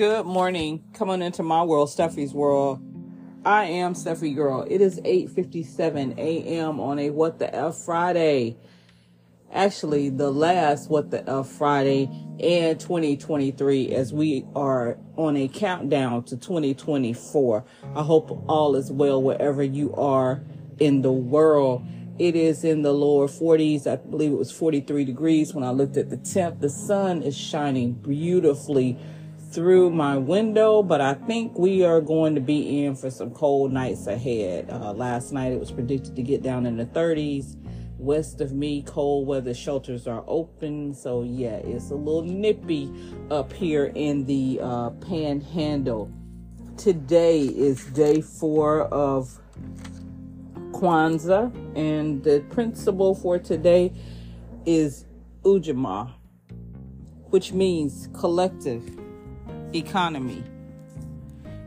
Good morning. Coming into my world, Steffi's world. I am Steffi Girl. It is 8:57 a.m. on a What the F Friday. Actually, the last What the F Friday in 2023 as we are on a countdown to 2024. I hope all is well wherever you are in the world. It is in the lower 40s. I believe it was 43 degrees when I looked at the temp. The sun is shining beautifully through my window, but I think we are going to be in for some cold nights ahead. Uh, last night it was predicted to get down in the 30s. West of me, cold weather shelters are open. So, yeah, it's a little nippy up here in the uh, panhandle. Today is day four of Kwanzaa, and the principle for today is Ujamaa, which means collective economy.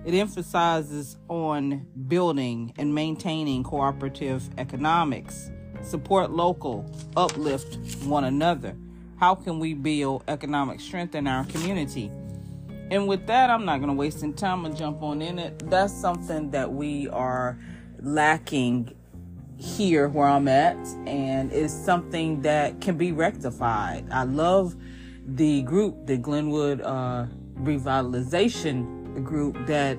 It emphasizes on building and maintaining cooperative economics, support local, uplift one another. How can we build economic strength in our community? And with that, I'm not going to waste any time and jump on in it. That's something that we are lacking here where I'm at, and it's something that can be rectified. I love the group, the Glenwood uh, revitalization group that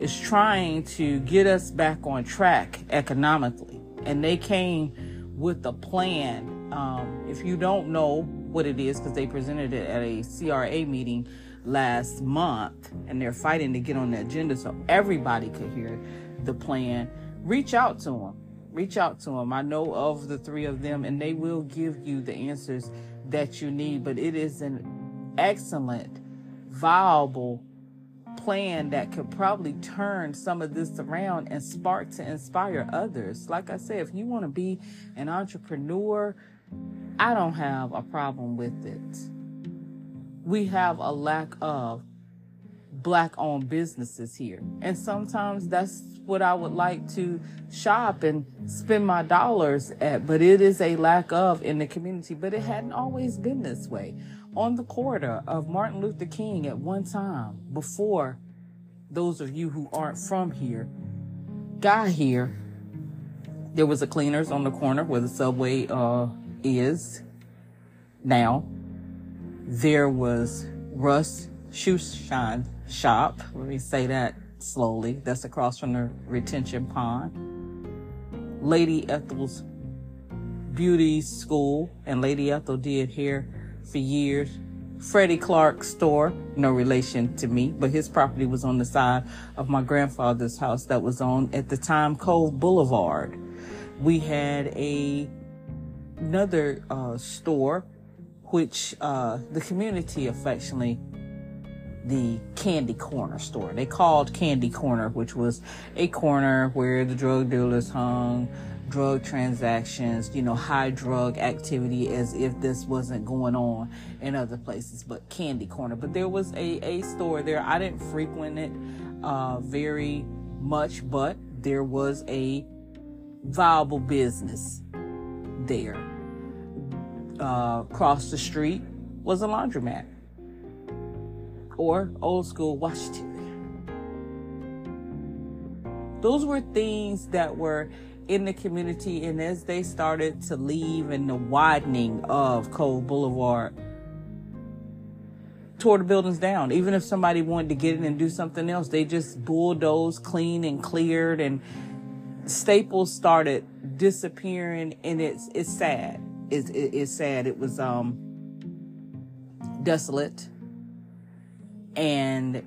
is trying to get us back on track economically. And they came with a plan. Um, if you don't know what it is, because they presented it at a CRA meeting last month and they're fighting to get on the agenda so everybody could hear the plan, reach out to them. Reach out to them. I know of the three of them and they will give you the answers that you need, but it is an excellent viable plan that could probably turn some of this around and spark to inspire others. Like I said, if you want to be an entrepreneur, I don't have a problem with it. We have a lack of black owned businesses here. And sometimes that's what I would like to shop and spend my dollars at, but it is a lack of in the community. But it hadn't always been this way on the corridor of Martin Luther King at one time before those of you who aren't from here got here. There was a cleaners on the corner where the subway uh, is now. There was Russ Shoe Shine Shop. Let me say that slowly. That's across from the retention pond. Lady Ethel's Beauty School, and Lady Ethel did hair for years. Freddie Clark's store, no relation to me, but his property was on the side of my grandfather's house that was on at the time Cove Boulevard. We had a another uh, store, which uh, the community affectionately the Candy Corner store. They called Candy Corner, which was a corner where the drug dealers hung, drug transactions, you know, high drug activity as if this wasn't going on in other places, but Candy Corner. But there was a, a store there. I didn't frequent it uh, very much, but there was a viable business there. Uh, across the street was a laundromat or old school Washington. Those were things that were in the community. And as they started to leave and the widening of Cove Boulevard, tore the buildings down. Even if somebody wanted to get in and do something else, they just bulldozed, cleaned and cleared and staples started disappearing and it's it's sad. It's, it's sad. It was um desolate and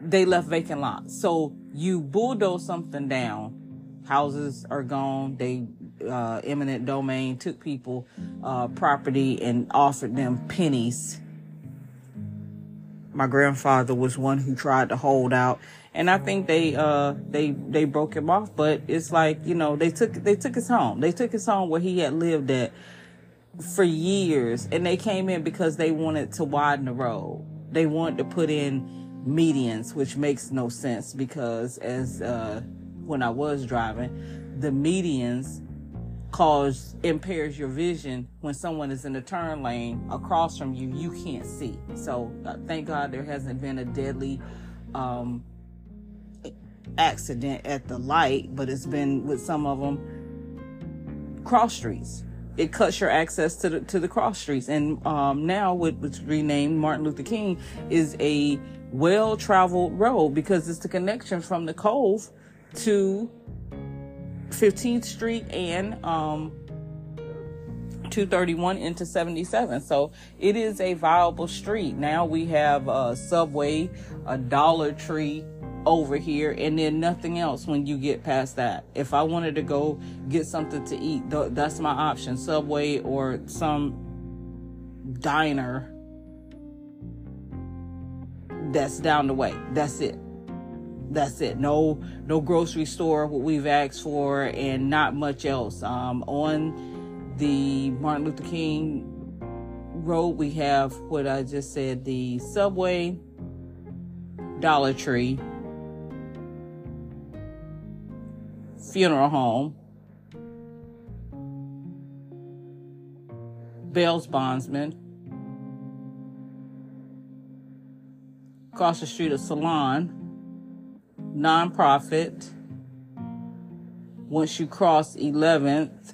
they left vacant lots. So you bulldoze something down houses are gone. They uh, eminent domain took people uh, property and offered them pennies. My grandfather was one who tried to hold out, and I think they uh, they they broke him off. But it's like you know they took they took his home. They took his home where he had lived at for years, and they came in because they wanted to widen the road. They wanted to put in medians, which makes no sense because as uh, when I was driving, the medians cause impairs your vision. When someone is in the turn lane across from you you can't see. So uh, thank god there hasn't been a deadly um, accident at the light but it's been with some of them cross streets. It cuts your access to the to the cross streets. And um, now what was renamed martin luther king is a well traveled road because it's the connection from the cove to 15th Street and um, 231 into 77. So it is a viable street. Now we have a Subway, a Dollar Tree over here, and then nothing else when you get past that. If I wanted to go get something to eat, that's my option Subway or some diner that's down the way. That's it that's it. No, no grocery store. What we've asked for, and not much else. Um, on the Martin Luther King Road, we have what I just said: the Subway, Dollar Tree, funeral home, Bell's Bondsman. Across the street, a salon nonprofit. Once you cross 11th,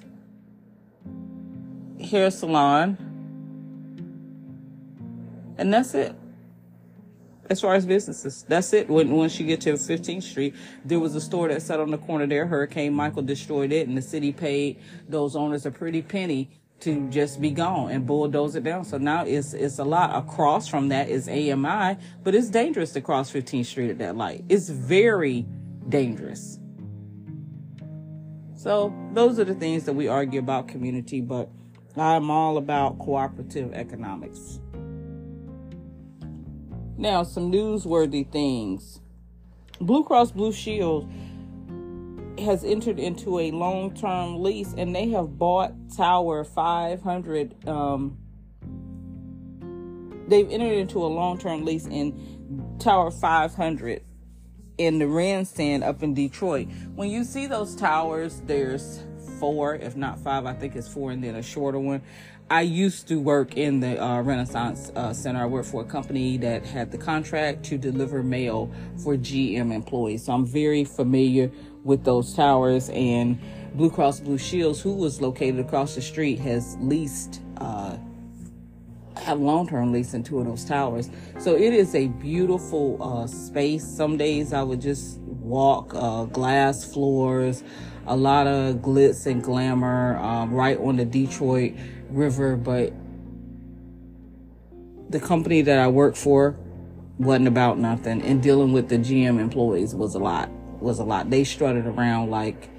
hair salon. And that's it. As far as businesses, that's it. When once you get to 15th Street, there was a store that sat on the corner there. Hurricane Michael destroyed it, and the city paid those owners a pretty penny to just be gone and bulldoze it down. So now it's it's a lot. Across from that is AMI, but it's dangerous to cross 15th Street at that light. It's very dangerous. So those are the things that we argue about community, but I'm all about cooperative economics. Now, some newsworthy things. Blue Cross Blue Shield has entered into a long term lease and they have bought Tower 500. Um, they've entered into a long term lease in Tower 500 in the Ren Cen up in Detroit. When you see those towers, there's four, if not five, I think it's four, and then a shorter one. I used to work in the uh, Renaissance uh, Center. I worked for a company that had the contract to deliver mail for GM employees. So I'm very familiar with those towers. And Blue Cross Blue Shields, who was located across the street, has leased, uh, have long term lease in two of those towers. So it is a beautiful uh, space. Some days I would just walk uh, glass floors, a lot of glitz and glamour um, right on the Detroit River. But the company that I worked for wasn't about nothing, and dealing with the GM employees was a lot was a lot. They strutted around like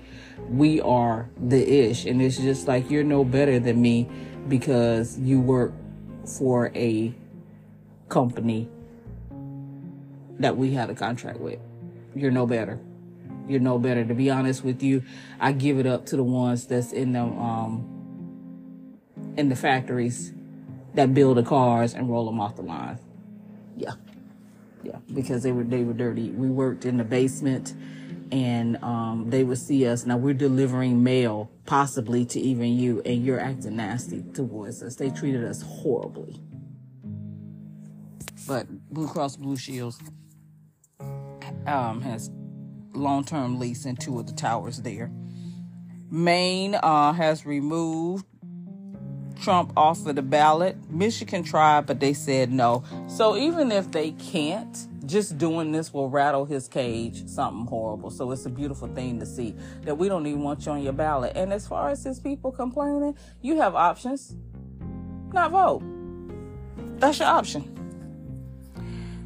we are the ish. And it's just like you're no better than me because you work for a company that we had a contract with. You're no better. You're no better. To be honest with you, I give it up to the ones that's in the um in the factories that build the cars and roll them off the line. Yeah. Yeah, because they were they were dirty. We worked in the basement, and um, they would see us. Now we're delivering mail, possibly to even you, and you're acting nasty towards us. They treated us horribly. But Blue Cross Blue Shields um, has long-term lease in two of the towers there. Maine uh, has removed Trump off of the ballot. Michigan tried, but they said no. So even if they can't, just doing this will rattle his cage something horrible. So it's a beautiful thing to see that we don't even want you on your ballot. And as far as his people complaining, you have options. Not vote. That's your option.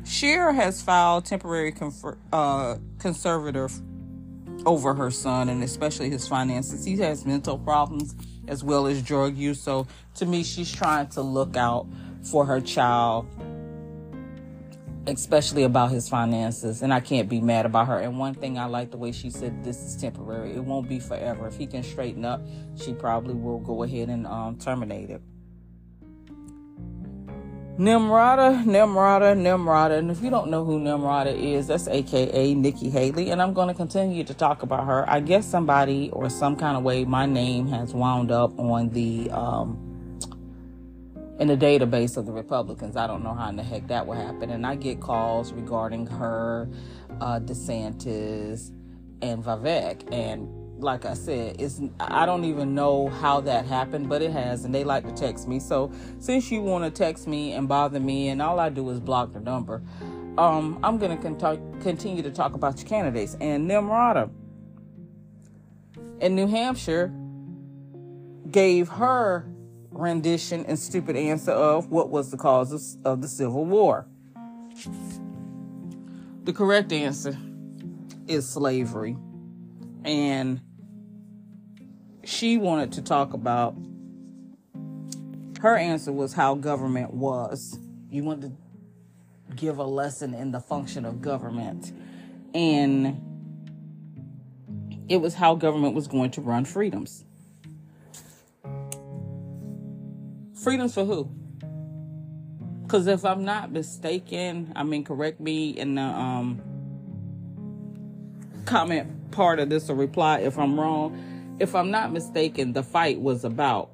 Cher has filed temporary confer- uh, conservator over her son and especially his finances. He has mental problems as well as drug use. So to me, she's trying to look out for her child, especially about his finances. And I can't be mad about her. And one thing I like the way she said this is temporary. It won't be forever. If he can straighten up, she probably will go ahead and um, terminate it. Nimrata, Nimrata, Nimrata. And if you don't know who Nimrata is, that's AKA Nikki Haley. And I'm going to continue to talk about her. I guess somebody or some kind of way my name has wound up on the, um, in the database of the Republicans. I don't know how in the heck that will happen. And I get calls regarding her, uh, DeSantis, and Vivek. And like I said, it's I don't even know how that happened, but it has, and they like to text me. So since you want to text me and bother me, and all I do is block the number, um, I'm gonna con- continue to talk about your candidates and Nimrata in New Hampshire gave her rendition and stupid answer of what was the cause of, of the Civil War. The correct answer is slavery. And she wanted to talk about her answer was how government was. You wanted to give a lesson in the function of government. And it was how government was going to run freedoms. Freedoms for who? Because if I'm not mistaken, I mean, correct me in the um, comment part of this or reply if I'm wrong if I'm not mistaken, the fight was about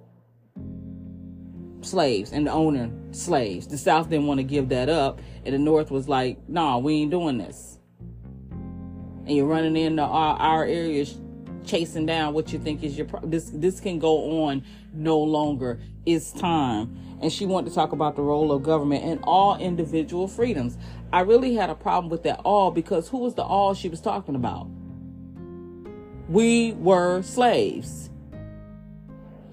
slaves and owning slaves. The South didn't want to give that up, and the North was like, "Nah, we ain't doing this." And you're running into our, our areas, chasing down what you think is your pro- this. This can go on no longer. It's time. And she wanted to talk about the role of government and all individual freedoms. I really had a problem with that all because who was the all she was talking about? We were slaves.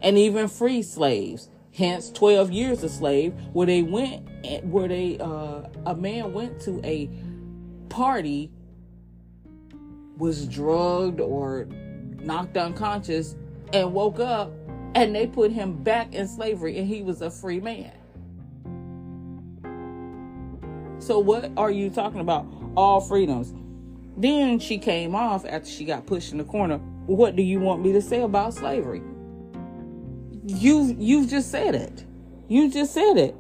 And even free slaves. Hence 12 years a slave where they went where they uh, a man went to a party was drugged or knocked unconscious and woke up and they put him back in slavery and he was a free man. So what are you talking about? All freedoms then she came off after she got pushed in the corner. What do you want me to say about slavery? You you've just said it. You just said it.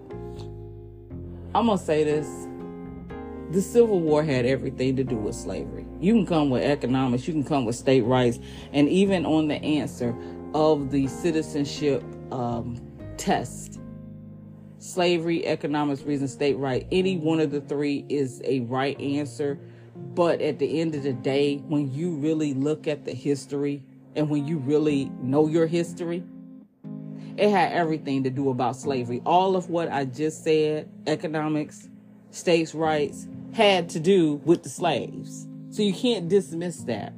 I'm gonna say this. The Civil War had everything to do with slavery. You can come with economics, you can come with state rights, and even on the answer of the citizenship um, test, slavery, economics, reason, state right, any one of the three is a right answer but at the end of the day, when you really look at the history and when you really know your history, it had everything to do about slavery. All of what I just said, economics, states' rights, had to do with the slaves. So you can't dismiss that.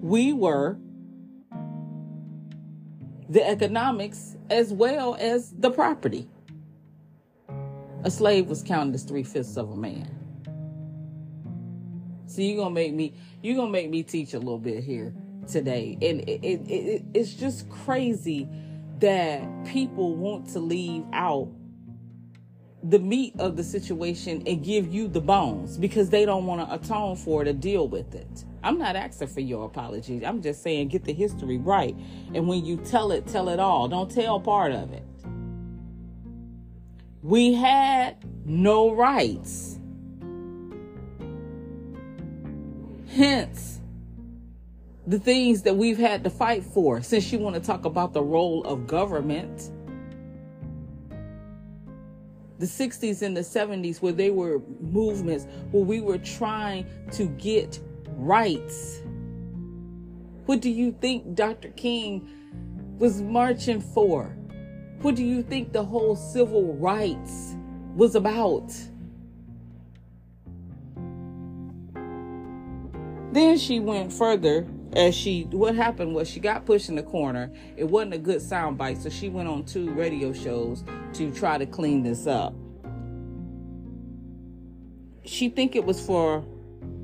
We were the economics as well as the property a slave was counted as three fifths of a man. So you're gonna make me you're gonna make me teach a little bit here today, and it, it, it, it's just crazy that people want to leave out the meat of the situation and give you the bones because they don't want to atone for it or deal with it. I'm not asking for your apologies. I'm just saying get the history right. And when you tell it, tell it all. Don't tell part of it. We had no rights. Hence, the things that we've had to fight for. Since you want to talk about the role of government, the 60s and the 70s, where they were movements where we were trying to get rights. What do you think Dr. King was marching for? What do you think the whole civil rights was about? Then she went further as she what happened was she got pushed in the corner. It wasn't a good soundbite, so she went on two radio shows to try to clean this up. She think it was for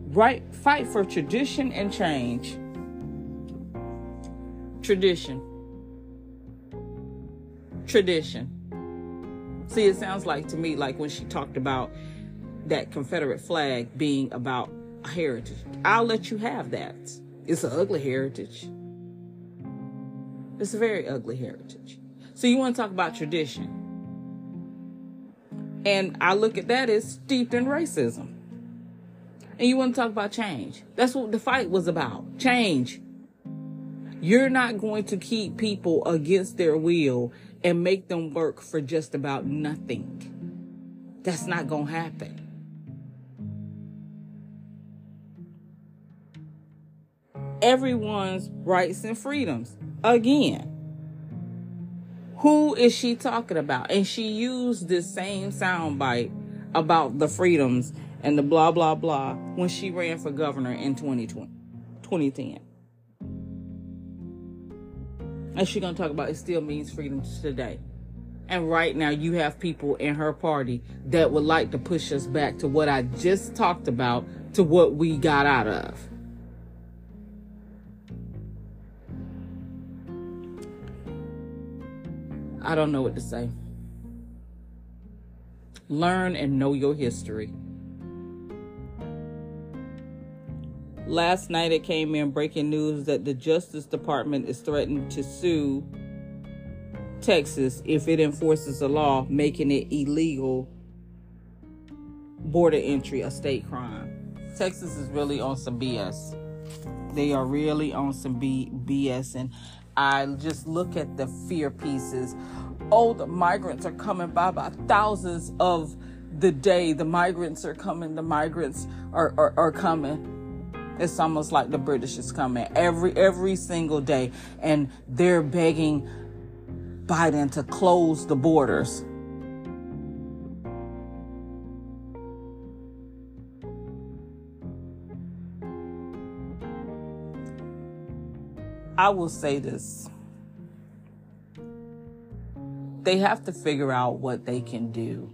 right fight for tradition and change. Tradition tradition. See, it sounds like to me like when she talked about that Confederate flag being about heritage. I'll let you have that. It's an ugly heritage. It's a very ugly heritage. So you want to talk about tradition. And I look at that as steeped in racism. And you want to talk about change. That's what the fight was about. Change. You're not going to keep people against their will and make them work for just about nothing. That's not going to happen. Everyone's rights and freedoms. Again, who is she talking about? And she used this same soundbite about the freedoms and the blah, blah, blah when she ran for governor in 2020, 2010. And she's to talk about it still means freedom today. And right now, you have people in her party that would like to push us back to what I just talked about to what we got out of. I don't know what to say. Learn and know your history. Last night it came in breaking news that the Justice Department is threatening to sue Texas if it enforces a law making it illegal border entry a state crime. Texas is really on some BS. They are really on some B- BS and I just look at the fear pieces. Oh, the migrants are coming by by thousands of the day. The migrants are coming. The migrants are, are, are coming. It's almost like the British is coming every every single day, and they're begging Biden to close the borders. I will say this. They have to figure out what they can do,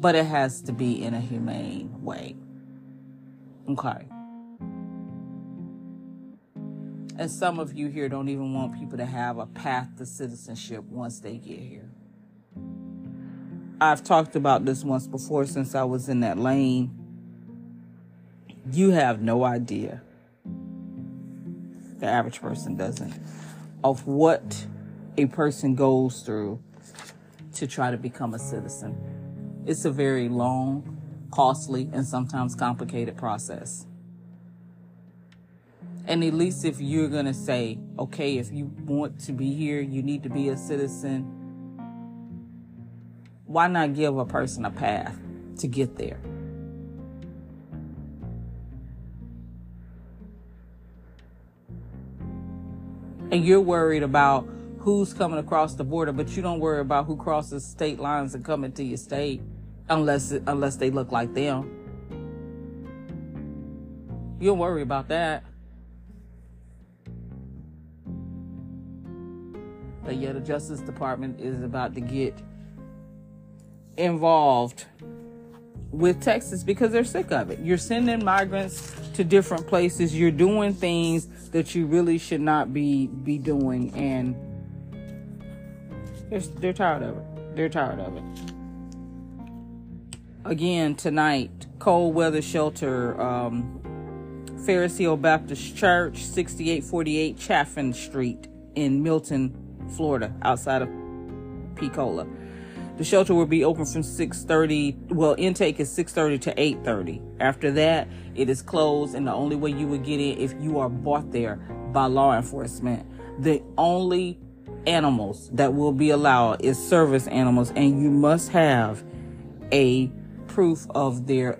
but it has to be in a humane way. Okay. And some of you here don't even want people to have a path to citizenship once they get here. I've talked about this once before since I was in that lane. You have no idea the average person doesn't, of what a person goes through to try to become a citizen. It's a very long, costly, and sometimes complicated process. And at least if you're going to say, okay, if you want to be here, you need to be a citizen, why not give a person a path to get there? and you're worried about who's coming across the border, but you don't worry about who crosses state lines and coming to your state unless unless they look like them. You don't worry about that. But yeah, the Justice Department is about to get involved with Texas because they're sick of it. You're sending migrants to different places. You're doing things that you really should not be be doing, and they're, they're tired of it. They're tired of it. Again tonight, cold weather shelter, um, Ferris Baptist Church, 6848 Chaffin Street in Milton, Florida, outside of Pensacola. The shelter will be open from 6:30. Well, intake is 6:30 to 8:30. After that, it is closed, and the only way you would get in if you are bought there by law enforcement. The only animals that will be allowed is service animals, and you must have a proof of their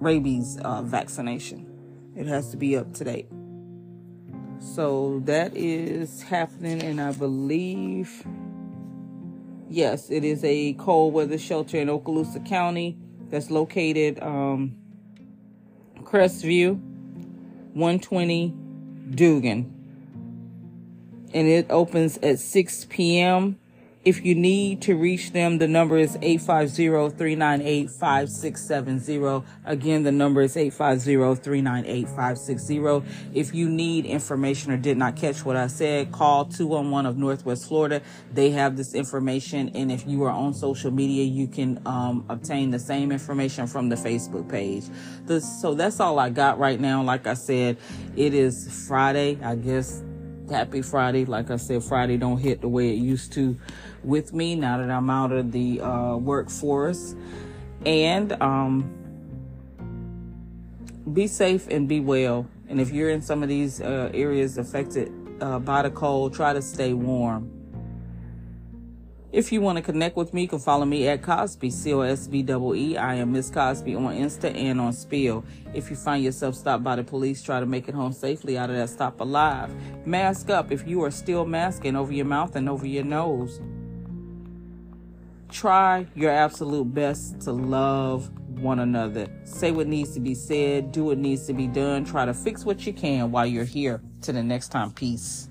rabies uh, vaccination. It has to be up to date. So that is happening, and I believe. Yes, it is a cold weather shelter in Okaloosa County that's located um, Crestview, 120 Dugan. And it opens at 6 p.m. If you need to reach them, the number is 850-398-5670. Again, the number is 850-398-560. If you need information or did not catch what I said, call 211 of Northwest Florida. They have this information. And if you are on social media, you can um, obtain the same information from the Facebook page. so that's all I got right now. Like I said, it is Friday. I guess Happy Friday. Like I said, Friday don't hit the way it used to with me now that I'm out of the uh, workforce. And um, be safe and be well. And if you're in some of these uh, areas affected uh, by the cold, try to stay warm. If you want to connect with me, you can follow me at Cosby, C O S B E. I am Miss Cosby on Insta and on Spill. If you find yourself stopped by the police, try to make it home safely out of that stop alive. Mask up if you are still masking over your mouth and over your nose. Try your absolute best to love one another. Say what needs to be said, do what needs to be done. Try to fix what you can while you're here. Till the next time, peace.